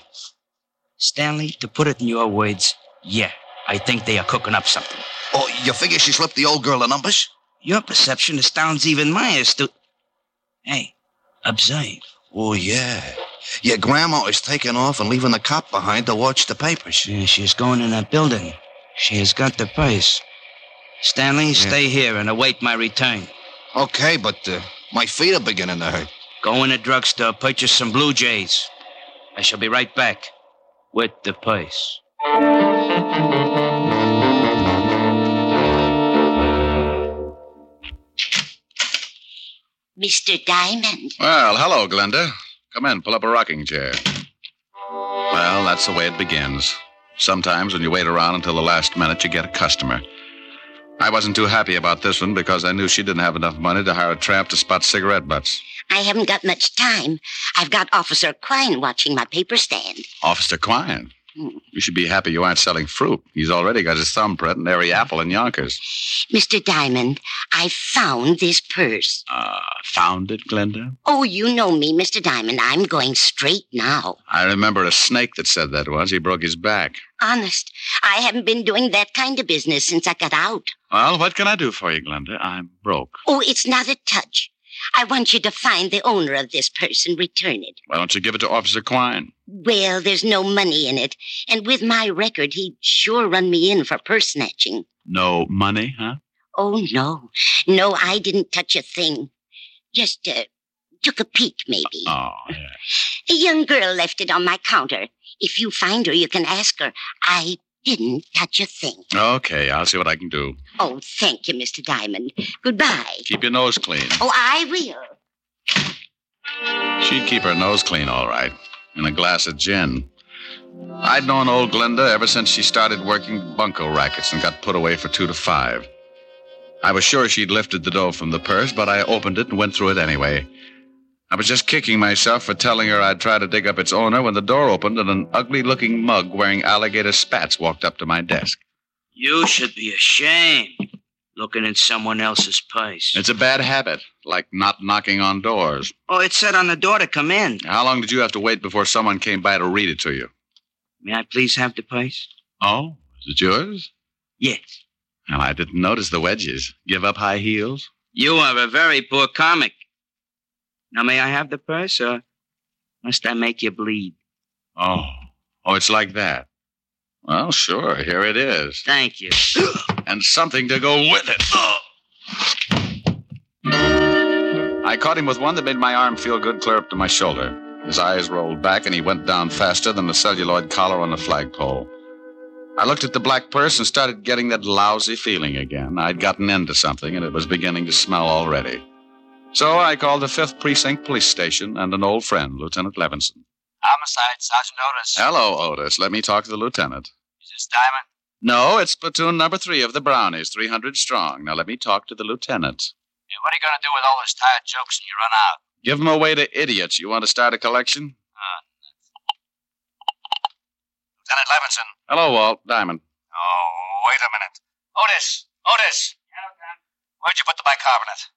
Stanley, to put it in your words, yeah, I think they are cooking up something. Oh, you figure she slipped the old girl the numbers? Your perception astounds even my astute. Hey, observe. Oh, yeah. Your grandma is taking off and leaving the cop behind to watch the papers. Yeah, she is going in that building. She has got the purse. Stanley, stay here and await my return. Okay, but uh, my feet are beginning to hurt. Go in a drugstore, purchase some Blue Jays. I shall be right back with the purse. Mr. Diamond. Well, hello, Glenda. Come in, pull up a rocking chair. Well, that's the way it begins. Sometimes when you wait around until the last minute, you get a customer. I wasn't too happy about this one because I knew she didn't have enough money to hire a tramp to spot cigarette butts. I haven't got much time. I've got Officer Quine watching my paper stand. Officer Quine. You should be happy you aren't selling fruit. He's already got his thumbprint in every apple in Yonkers. Mr. Diamond, I found this purse. Uh, found it, Glenda? Oh, you know me, Mr. Diamond. I'm going straight now. I remember a snake that said that once. He broke his back. Honest, I haven't been doing that kind of business since I got out. Well, what can I do for you, Glenda? I'm broke. Oh, it's not a touch. I want you to find the owner of this purse and return it. Why don't you give it to Officer Quine? Well, there's no money in it, and with my record, he'd sure run me in for purse snatching. No money, huh? Oh, no. No, I didn't touch a thing. Just uh, took a peek, maybe. Oh, yeah. A young girl left it on my counter. If you find her, you can ask her. I didn't touch a thing. Okay, I'll see what I can do. Oh, thank you, Mr. Diamond. Goodbye. Keep your nose clean. Oh, I will. She'd keep her nose clean, all right, and a glass of gin. I'd known old Glenda ever since she started working bunco rackets and got put away for two to five. I was sure she'd lifted the dough from the purse, but I opened it and went through it anyway. I was just kicking myself for telling her I'd try to dig up its owner when the door opened and an ugly looking mug wearing alligator spats walked up to my desk. You should be ashamed looking in someone else's purse. It's a bad habit, like not knocking on doors. Oh, it said on the door to come in. How long did you have to wait before someone came by to read it to you? May I please have the purse? Oh, is it yours? Yes. Well, I didn't notice the wedges. Give up high heels? You are a very poor comic. Now, may I have the purse, or must I make you bleed? Oh, oh, it's like that. Well, sure, here it is. Thank you. and something to go with it. I caught him with one that made my arm feel good clear up to my shoulder. His eyes rolled back and he went down faster than the celluloid collar on the flagpole. I looked at the black purse and started getting that lousy feeling again. I'd gotten into something and it was beginning to smell already. So I called the 5th Precinct Police Station and an old friend, Lieutenant Levinson. Homicide, Sergeant Otis. Hello, Otis. Let me talk to the lieutenant. Is this Diamond? No, it's platoon number three of the Brownies, 300 strong. Now let me talk to the lieutenant. Hey, what are you going to do with all those tired jokes when you run out? Give 'em away to idiots. You want to start a collection? Uh, lieutenant Levinson. Hello, Walt. Diamond. Oh, wait a minute. Otis! Otis! Where'd you put the bicarbonate?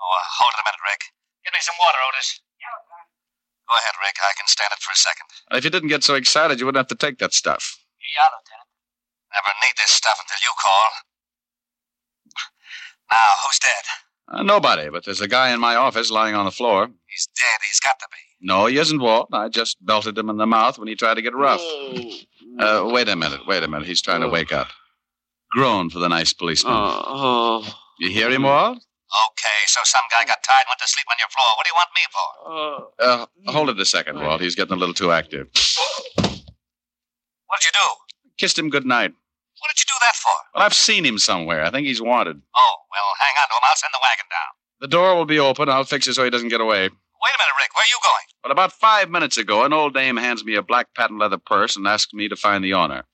Oh, uh, hold it a minute, Rick. Get me some water, Otis. Go ahead, Rick. I can stand it for a second. If you didn't get so excited, you wouldn't have to take that stuff. Yeah, Lieutenant. Never need this stuff until you call. Now, who's dead? Uh, nobody, but there's a guy in my office lying on the floor. He's dead. He's got to be. No, he isn't, Walt. I just belted him in the mouth when he tried to get rough. Uh, wait a minute, wait a minute. He's trying to wake up. Groan for the nice policeman. Oh. You hear him, Walt? Okay, so some guy got tired and went to sleep on your floor. What do you want me for? Uh, hold it a second, Walt. He's getting a little too active. What'd you do? Kissed him good night. What did you do that for? Well, I've seen him somewhere. I think he's wanted. Oh, well, hang on to him. I'll send the wagon down. The door will be open. I'll fix it so he doesn't get away. Wait a minute, Rick. Where are you going? But about five minutes ago, an old dame hands me a black patent leather purse and asks me to find the owner.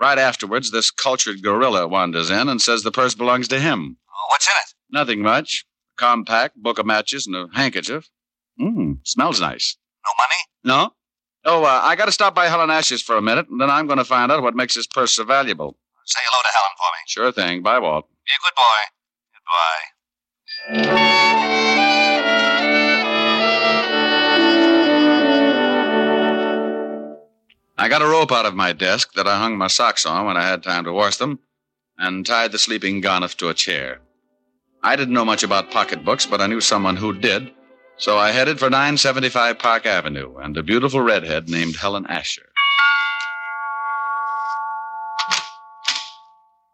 Right afterwards, this cultured gorilla wanders in and says the purse belongs to him. What's in it? Nothing much. A compact, book of matches, and a handkerchief. Mmm, smells nice. No money? No? Oh, uh, I got to stop by Helen Ash's for a minute, and then I'm going to find out what makes this purse so valuable. Say hello to Helen for me. Sure thing. Bye, Walt. Be a good boy. Goodbye. I got a rope out of my desk that I hung my socks on when I had time to wash them, and tied the sleeping Garniff to a chair. I didn't know much about pocketbooks, but I knew someone who did, so I headed for 975 Park Avenue and a beautiful redhead named Helen Asher.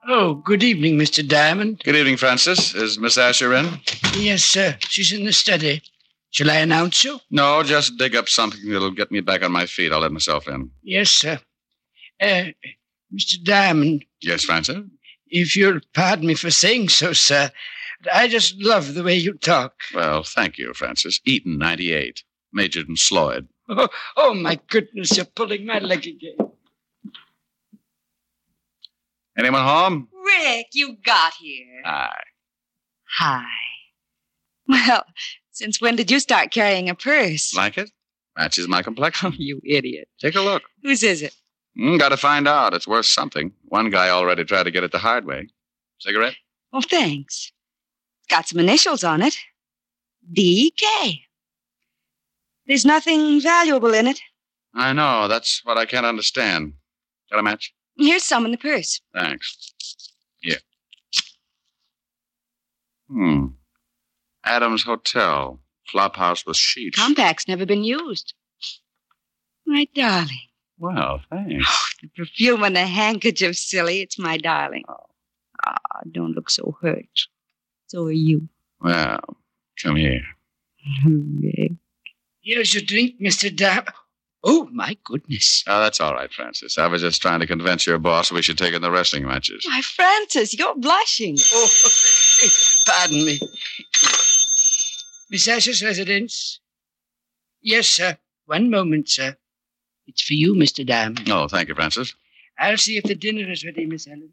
Oh, good evening, Mr. Diamond. Good evening, Francis. Is Miss Asher in? Yes, sir. She's in the study. Shall I announce you? No, just dig up something that'll get me back on my feet. I'll let myself in. Yes, sir. Uh, Mr. Diamond, Yes, Francis? if you'll pardon me for saying so, sir, I just love the way you talk. Well, thank you, Francis. Eton, 98. Majored in Sloyd. Oh, oh, my goodness, you're pulling my leg again. Anyone home? Rick, you got here. Hi. Hi. Well, since when did you start carrying a purse? Like it? Matches my complexion. you idiot. Take a look. Whose is it? Mm, Got to find out. It's worth something. One guy already tried to get it the hard way. Cigarette? Oh, thanks. Got some initials on it. D.K. There's nothing valuable in it. I know. That's what I can't understand. Got a match? Here's some in the purse. Thanks. Here. Hmm. Adams Hotel. Flophouse with sheets. Compact's never been used. My darling. Well, thanks. The perfume and the handkerchief, silly. It's my darling. Ah, don't look so hurt. So are you. Well, come here. Rick. Here's your drink, Mr. Dab. Oh, my goodness. Oh, that's all right, Francis. I was just trying to convince your boss we should take in the wrestling matches. Why, Francis, you're blushing. Oh, pardon me. Miss Asher's residence? Yes, sir. One moment, sir. It's for you, Mr. Diamond. Oh, thank you, Francis. I'll see if the dinner is ready, Miss Ellen.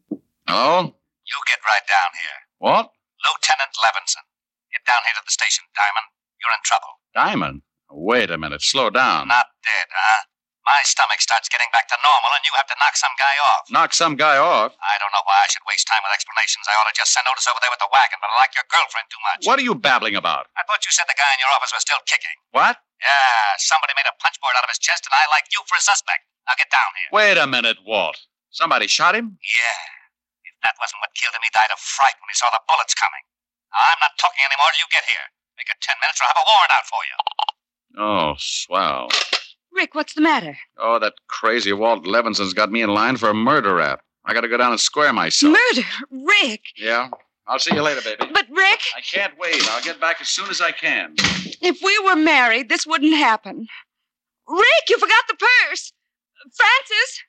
Hello? You get right down here. What? Lieutenant Levinson. Get down here to the station, Diamond. You're in trouble. Diamond? Wait a minute. Slow down. Not dead, huh? My stomach starts getting back to normal, and you have to knock some guy off. Knock some guy off? I don't know why I should waste time with explanations. I ought to just send Otis over there with the wagon, but I like your girlfriend too much. What are you babbling about? I thought you said the guy in your office was still kicking. What? Yeah, somebody made a punchboard out of his chest, and I like you for a suspect. Now get down here. Wait a minute, Walt. Somebody shot him? Yeah. If that wasn't what killed him, he died of fright when he saw the bullets coming. I'm not talking anymore till you get here. Make it ten minutes or I'll have a warrant out for you. Oh, swell. Rick, what's the matter? Oh, that crazy Walt Levinson's got me in line for a murder rap. I gotta go down and square myself. Murder? Rick! Yeah? I'll see you later, baby. But, Rick, I can't wait. I'll get back as soon as I can. if we were married, this wouldn't happen. Rick, you forgot the purse! Francis!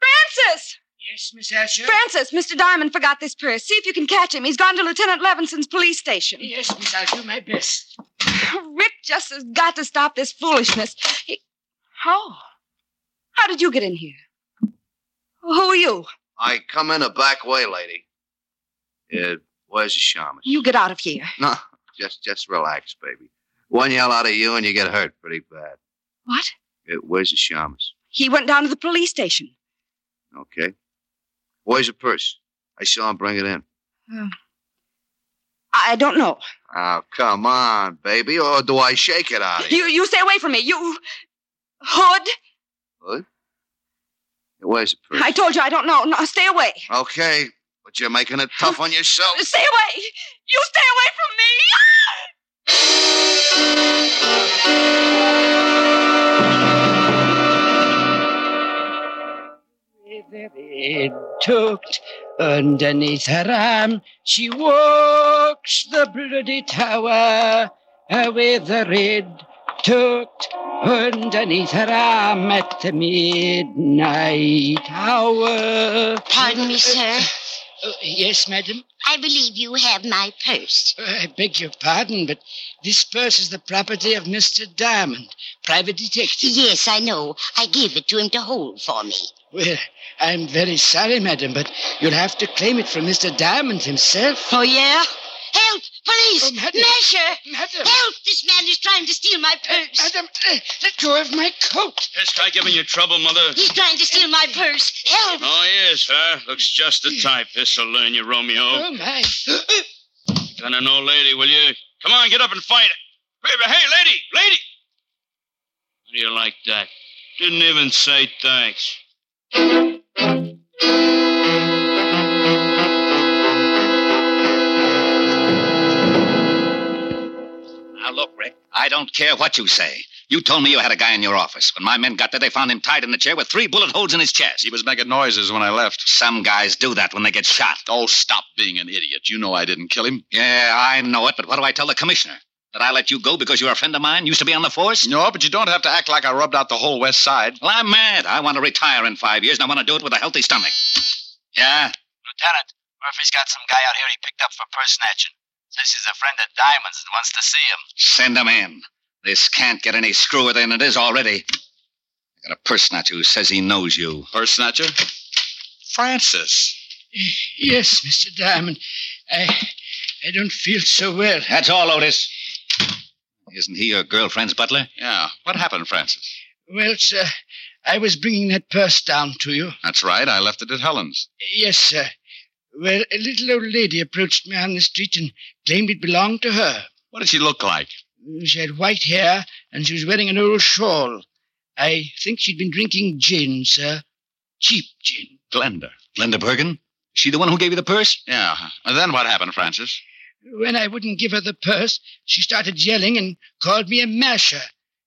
Francis! Yes, Miss Asher? Francis, Mr. Diamond forgot this purse. See if you can catch him. He's gone to Lieutenant Levinson's police station. Yes, Miss, I'll do my best. Rick just has got to stop this foolishness. He... Oh. How did you get in here? Who are you? I come in a back way, lady. Uh, where's the shamus? You get out of here. No, just just relax, baby. One yell out of you and you get hurt pretty bad. What? Uh, where's the shamus? He went down to the police station. Okay. Where's the purse? I saw him bring it in. Uh, I don't know. Oh, come on, baby, or do I shake it out of you? You you stay away from me. You Hood. Hood? Where's the purse? I told you I don't know. No, stay away. Okay, but you're making it tough on yourself. Stay away. You stay away from me. Tucked underneath her arm. She walks the bloody tower uh, with the red tucked underneath her arm at the midnight hour. Pardon me, sir. Uh, yes, madam. I believe you have my purse. I beg your pardon, but this purse is the property of Mr. Diamond, private detective. Yes, I know. I gave it to him to hold for me. Well, I'm very sorry, madam, but you'll have to claim it from Mr. Diamond himself. Oh, yeah? Help! Police! Oh, madam. Measure! Madam. Help! This man is trying to steal my purse. Madam, uh, let go of my coat. This guy giving you trouble, Mother? He's trying to steal my purse. Help! Oh, he is, huh? Looks just the type. This'll learn you, Romeo. Oh, my. Gonna know lady, will you? Come on, get up and fight it. Hey, hey, lady, lady! How do you like that? Didn't even say thanks. Now, look, Rick, I don't care what you say. You told me you had a guy in your office. When my men got there, they found him tied in the chair with three bullet holes in his chest. He was making noises when I left. Some guys do that when they get shot. Oh, stop being an idiot. You know I didn't kill him. Yeah, I know it, but what do I tell the commissioner? That I let you go because you're a friend of mine? Used to be on the force? No, but you don't have to act like I rubbed out the whole West Side. Well, I'm mad. I want to retire in five years, and I want to do it with a healthy stomach. Yeah? Lieutenant, Murphy's got some guy out here he picked up for purse snatching. Says he's a friend of Diamond's and wants to see him. Send him in. This can't get any screwier than it is already. I got a purse snatcher who says he knows you. Purse snatcher? Francis. Yes, Mr. Diamond. I I don't feel so well. That's all, Otis. Isn't he your girlfriend's butler? Yeah. What happened, Francis? Well, sir, I was bringing that purse down to you. That's right. I left it at Helen's. Yes, sir. Well, a little old lady approached me on the street and claimed it belonged to her. What did she look like? She had white hair and she was wearing an old shawl. I think she'd been drinking gin, sir. Cheap gin. Glenda. Glenda Bergen? Is she the one who gave you the purse? Yeah. And then what happened, Francis? When I wouldn't give her the purse, she started yelling and called me a masher.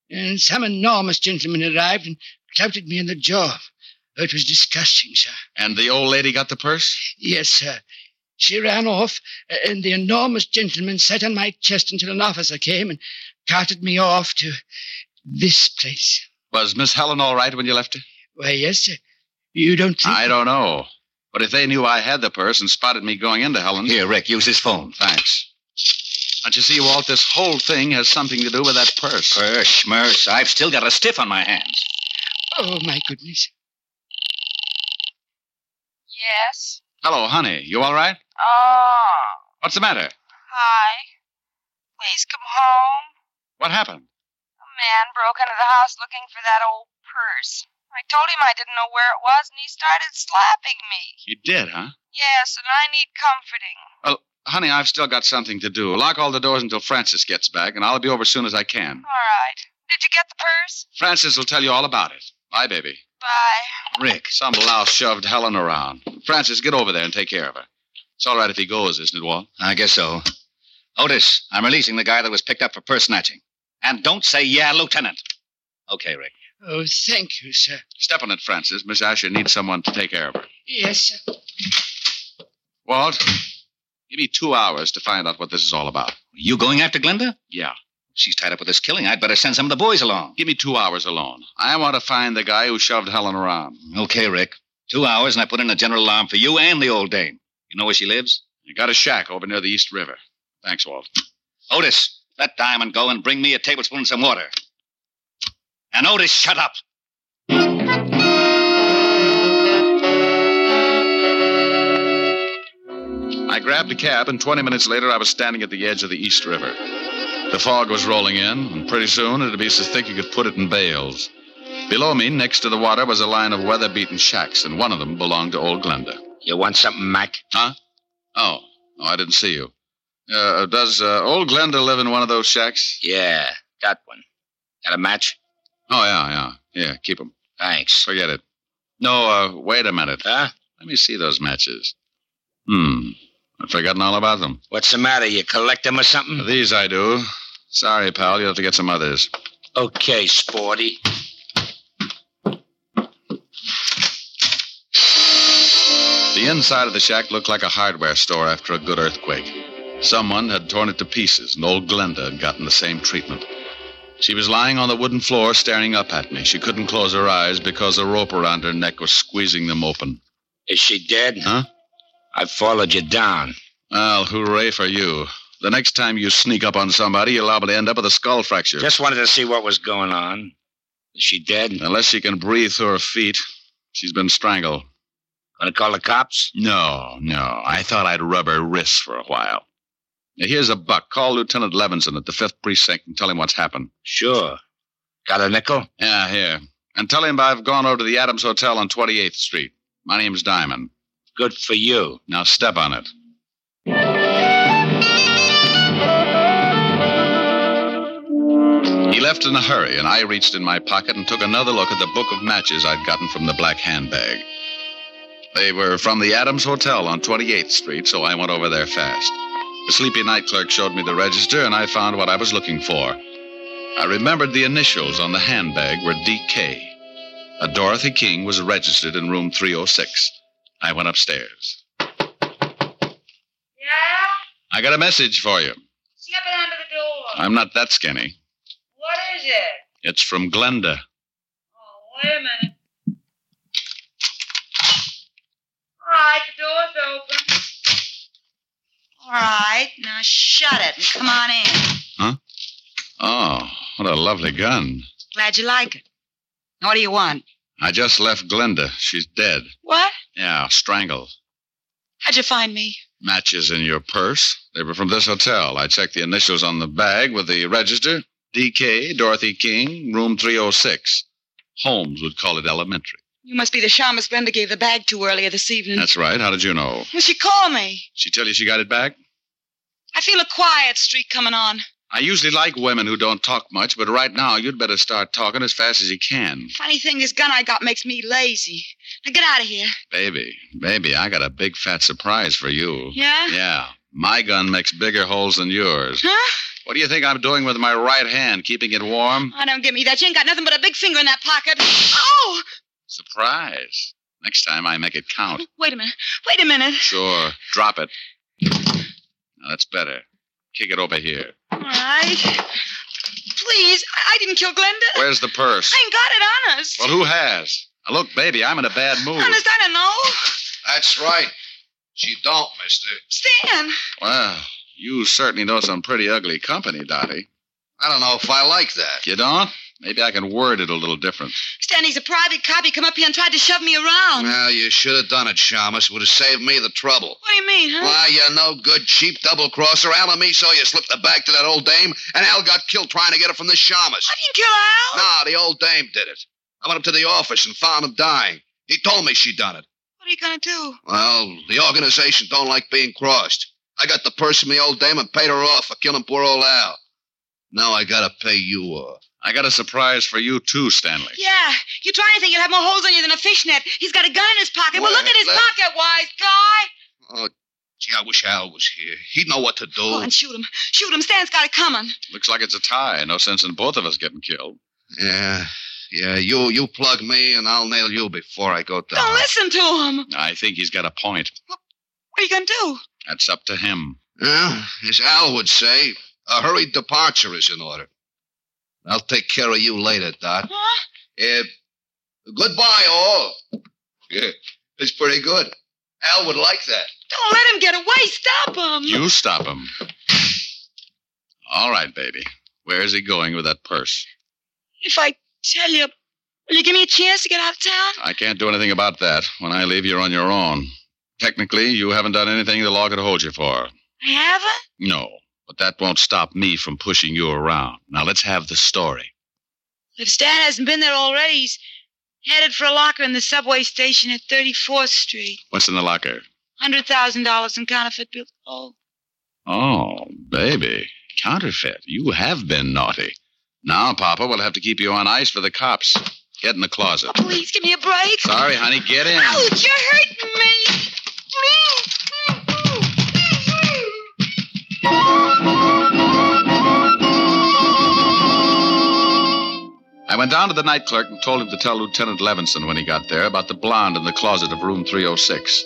And some enormous gentleman arrived and clouted me in the jaw. Oh, it was disgusting, sir. And the old lady got the purse? Yes, sir. She ran off, and the enormous gentleman sat on my chest until an officer came and carted me off to this place. Was Miss Helen all right when you left her? Why, yes, sir. You don't think. I don't know. But if they knew I had the purse and spotted me going into Helen's. Here, Rick, use his phone. Thanks. Don't you see, Walt, this whole thing has something to do with that purse. Purse, schmurse. I've still got a stiff on my hands. Oh, my goodness. Yes. Hello, honey. You all right? Oh. What's the matter? Hi. Please come home. What happened? A man broke into the house looking for that old purse. I told him I didn't know where it was, and he started slapping me. You did, huh? Yes, and I need comforting. Well, honey, I've still got something to do. Lock all the doors until Francis gets back, and I'll be over as soon as I can. All right. Did you get the purse? Francis will tell you all about it. Bye, baby. Bye. Rick, some louse shoved Helen around. Francis, get over there and take care of her. It's all right if he goes, isn't it, Walt? I guess so. Otis, I'm releasing the guy that was picked up for purse snatching. And don't say, yeah, Lieutenant. Okay, Rick. Oh, thank you, sir. Step on it, Francis. Miss Asher needs someone to take care of her. Yes, sir. Walt, give me two hours to find out what this is all about. You going after Glenda? Yeah. She's tied up with this killing. I'd better send some of the boys along. Give me two hours alone. I want to find the guy who shoved Helen around. Okay, Rick. Two hours, and I put in a general alarm for you and the old dame. You know where she lives? You got a shack over near the East River. Thanks, Walt. Otis, let Diamond go and bring me a tablespoon of some water. And Otis, shut up. I grabbed a cab, and 20 minutes later, I was standing at the edge of the East River. The fog was rolling in, and pretty soon it'd be so thick you could put it in bales. Below me, next to the water, was a line of weather beaten shacks, and one of them belonged to old Glenda. You want something, Mac? Huh? Oh, oh I didn't see you. Uh, does uh, old Glenda live in one of those shacks? Yeah, that one. Got a match? Oh, yeah, yeah. Yeah, keep them. Thanks. Forget it. No, uh, wait a minute. Huh? Let me see those matches. Hmm. I've forgotten all about them. What's the matter? You collect them or something? These I do. Sorry, pal. You'll have to get some others. Okay, Sporty. The inside of the shack looked like a hardware store after a good earthquake. Someone had torn it to pieces, and old Glenda had gotten the same treatment. She was lying on the wooden floor staring up at me. She couldn't close her eyes because a rope around her neck was squeezing them open. Is she dead? Huh? I followed you down. Well, hooray for you. The next time you sneak up on somebody, you're liable to end up with a skull fracture. Just wanted to see what was going on. Is she dead? Unless she can breathe through her feet. She's been strangled. Gonna call the cops? No, no. I thought I'd rub her wrists for a while. Now, here's a buck. Call Lieutenant Levinson at the 5th Precinct and tell him what's happened. Sure. Got a nickel? Yeah, here. And tell him I've gone over to the Adams Hotel on 28th Street. My name's Diamond. Good for you. Now step on it. He left in a hurry, and I reached in my pocket and took another look at the book of matches I'd gotten from the black handbag. They were from the Adams Hotel on 28th Street, so I went over there fast. The sleepy night clerk showed me the register, and I found what I was looking for. I remembered the initials on the handbag were DK. A Dorothy King was registered in room 306. I went upstairs. Yeah? I got a message for you. Slip it under the door. I'm not that skinny. What is it? It's from Glenda. Oh, wait a minute. All right, the door's open. All right, now shut it and come on in. Huh? Oh, what a lovely gun. Glad you like it. What do you want? I just left Glenda. She's dead. What? Yeah, strangled. How'd you find me? Matches in your purse. They were from this hotel. I checked the initials on the bag with the register. DK, Dorothy King, room 306. Holmes would call it elementary. You must be the shamus Glenda gave the bag to earlier this evening. That's right. How did you know? Well, she called me. She tell you she got it back? I feel a quiet streak coming on. I usually like women who don't talk much, but right now you'd better start talking as fast as you can. Funny thing, this gun I got makes me lazy. Now get out of here. Baby, baby, I got a big fat surprise for you. Yeah? Yeah. My gun makes bigger holes than yours. Huh? What do you think I'm doing with my right hand, keeping it warm? Oh, don't give me that. You ain't got nothing but a big finger in that pocket. Oh! Surprise. Next time I make it count. Wait a minute. Wait a minute. Sure. Drop it. Now that's better. Kick it over here. All right. Please, I I didn't kill Glenda. Where's the purse? I ain't got it, honest. Well, who has? Now, look, baby, I'm in a bad mood. Honest, I don't know. That's right. She don't, mister. Stan. Well, you certainly know some pretty ugly company, Dottie. I don't know if I like that. You don't? Maybe I can word it a little different. Stan, he's a private cop. He come up here and tried to shove me around. Well, you should have done it, Shamus. Would have saved me the trouble. What do you mean, huh? Why, you're no good, cheap double crosser. Al and me saw you slip the bag to that old dame, and Al got killed trying to get it from the Shamus. I didn't kill Al. Nah, the old dame did it. I went up to the office and found him dying. He told me she done it. What are you gonna do? Well, the organization don't like being crossed. I got the purse from the old dame and paid her off for killing poor old Al. Now I gotta pay you off. I got a surprise for you, too, Stanley. Yeah, you try anything, you'll have more holes on you than a fishnet. He's got a gun in his pocket. Well, Well, look at his let- pocket, wise guy. Oh, gee, I wish Al was here. He'd know what to do. Go on, shoot him. Shoot him. Stan's got it coming. Looks like it's a tie. No sense in both of us getting killed. Yeah, yeah. You you plug me, and I'll nail you before I go down. Don't listen to him. I think he's got a point. What are you gonna do? That's up to him. Well, as Al would say, a hurried departure is in order. I'll take care of you later, Dot. Huh? Uh, goodbye, all. Yeah, it's pretty good. Al would like that. Don't let him get away. Stop him. You stop him. All right, baby. Where's he going with that purse? If I tell you, will you give me a chance to get out of town? I can't do anything about that. When I leave, you're on your own. Technically, you haven't done anything the law could hold you for. I haven't. No, but that won't stop me from pushing you around. Now let's have the story. If Stan hasn't been there already, he's headed for a locker in the subway station at 34th Street. What's in the locker? $100,000 in counterfeit bills. Oh, Oh, baby. Counterfeit. You have been naughty. Now, Papa, we'll have to keep you on ice for the cops. Get in the closet. please give me a break. Sorry, honey. Get in. Ouch, you're hurting me. I went down to the night clerk and told him to tell Lieutenant Levinson when he got there about the blonde in the closet of room 306.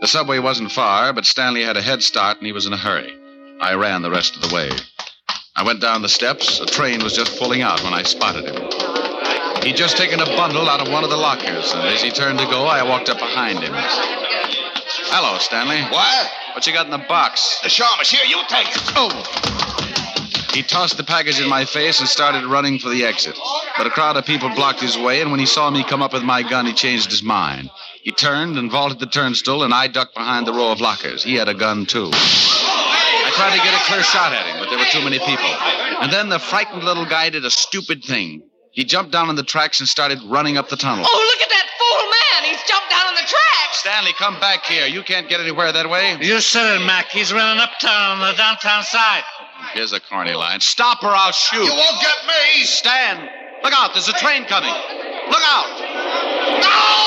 The subway wasn't far, but Stanley had a head start and he was in a hurry. I ran the rest of the way. I went down the steps. A train was just pulling out when I spotted him. He'd just taken a bundle out of one of the lockers, and as he turned to go, I walked up behind him. Hello, Stanley. What? What you got in the box? The Shamus, here, you take it. Oh! He tossed the package in my face and started running for the exit. But a crowd of people blocked his way, and when he saw me come up with my gun, he changed his mind. He turned and vaulted the turnstile, and I ducked behind the row of lockers. He had a gun, too. I tried to get a clear shot at him, but there were too many people. And then the frightened little guy did a stupid thing. He jumped down on the tracks and started running up the tunnel. Oh, look at that fool man. He's jumped down on the tracks. Stanley, come back here. You can't get anywhere that way. You said it, Mac. He's running uptown on the downtown side. Here's a corny line. Stop or I'll shoot. You won't get me. Stand. Look out. There's a train coming. Look out. No!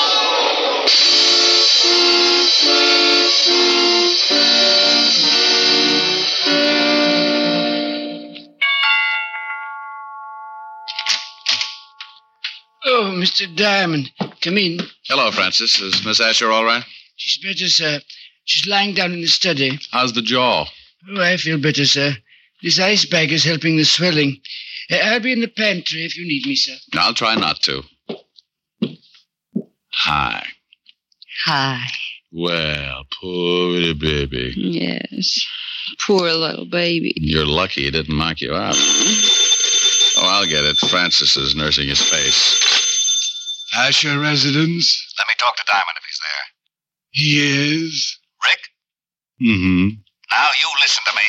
Oh, Mr. Diamond, come in. Hello, Francis. Is Miss Asher all right? She's better, sir. She's lying down in the study. How's the jaw? Oh, I feel better, sir. This ice bag is helping the swelling. I'll be in the pantry if you need me, sir. I'll try not to. Hi. Hi. Well, poor little baby. Yes. Poor little baby. You're lucky he didn't knock you out. Oh, I'll get it. Francis is nursing his face. Asher residence? Let me talk to Diamond if he's there. He is. Rick? Mm-hmm. Now you listen to me.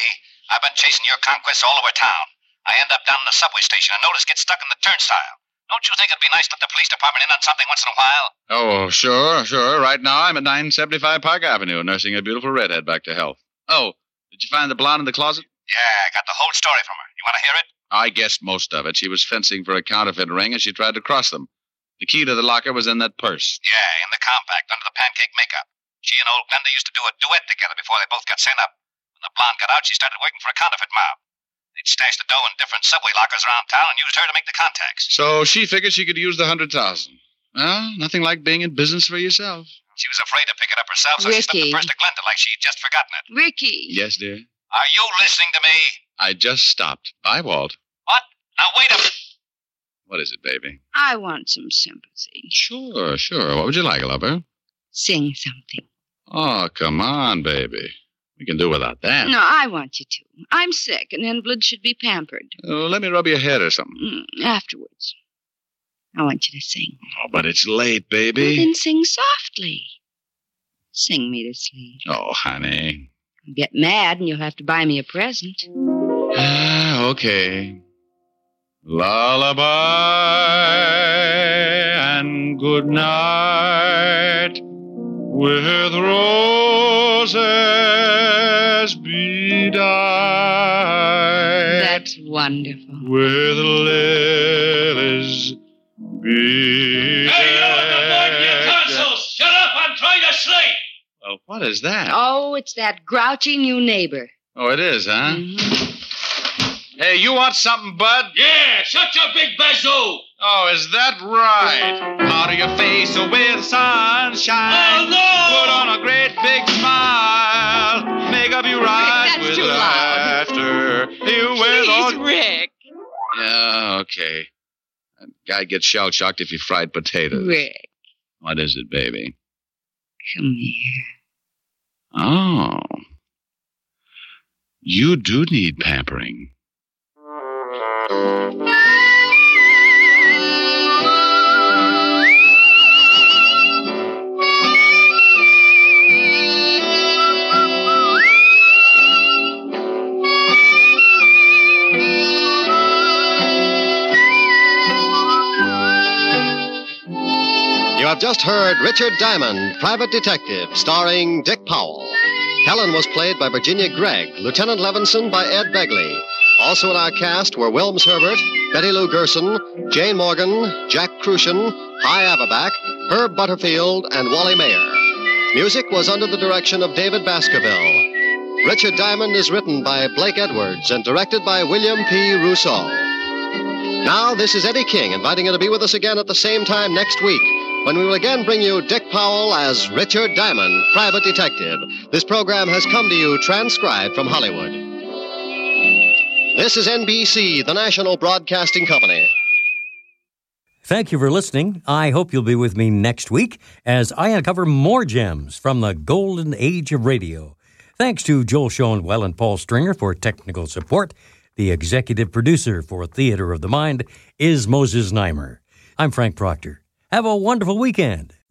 I've been chasing your conquests all over town. I end up down in the subway station and notice get stuck in the turnstile. Don't you think it'd be nice to let the police department in on something once in a while? Oh, sure, sure. Right now I'm at 975 Park Avenue, nursing a beautiful redhead back to health. Oh, did you find the blonde in the closet? Yeah, I got the whole story from her. You want to hear it? I guessed most of it. She was fencing for a counterfeit ring and she tried to cross them. The key to the locker was in that purse. Yeah, in the compact under the pancake makeup. She and old Glenda used to do a duet together before they both got sent up. When the blonde got out, she started working for a counterfeit mob. They'd stashed the dough in different subway lockers around town and used her to make the contacts. So she figured she could use the hundred thousand. Well, nothing like being in business for yourself. She was afraid to pick it up herself, so she slipped Ricky. the purse to Glenda like she'd just forgotten it. Ricky. Yes, dear. Are you listening to me? I just stopped. Bye, Walt. What? Now wait a minute. What is it, baby? I want some sympathy. Sure, sure. What would you like, lover? Sing something. Oh, come on, baby. We can do without that. No, I want you to. I'm sick. An invalid should be pampered. Oh, let me rub your head or something. Mm, afterwards. I want you to sing. Oh, but it's late, Well, baby. then sing softly. Sing me to sleep. Oh, honey. I'll get mad and you'll have to buy me a present. Ah, okay. Lullaby and good night with roses be dyed That's wonderful. with lilies be Hey, you at the board in your Shut up! I'm trying to sleep! Well, what is that? Oh, it's that grouchy new neighbor. Oh, it is, huh? Mm-hmm. Hey, you want something, bud? Yeah, shut your big bazoo! Oh, is that right? Powder your face with sunshine. Oh, no! Put on a great big smile. Make up your eyes that's with laughter. You with all... Please, Rick. Yeah, okay. That guy gets shell shocked if you fried potatoes. Rick, What is it, baby? come here. Oh. You do need pampering. You have just heard Richard Diamond, Private Detective, starring Dick Powell. Helen was played by Virginia Gregg, Lieutenant Levinson by Ed Begley. Also in our cast were Wilms Herbert, Betty Lou Gerson, Jane Morgan, Jack Kruschen, Hy Averback, Herb Butterfield, and Wally Maher. Music was under the direction of David Baskerville. Richard Diamond is written by Blake Edwards and directed by William P. Rousseau. Now, this is Eddie King inviting you to be with us again at the same time next week when we will again bring you Dick Powell as Richard Diamond, Private Detective. This program has come to you transcribed from Hollywood. This is NBC, the national broadcasting company. Thank you for listening. I hope you'll be with me next week as I uncover more gems from the golden age of radio. Thanks to Joel Schoenwell and Paul Stringer for technical support. The executive producer for Theater of the Mind is Moses Znaimer. I'm Frank Proctor. Have a wonderful weekend.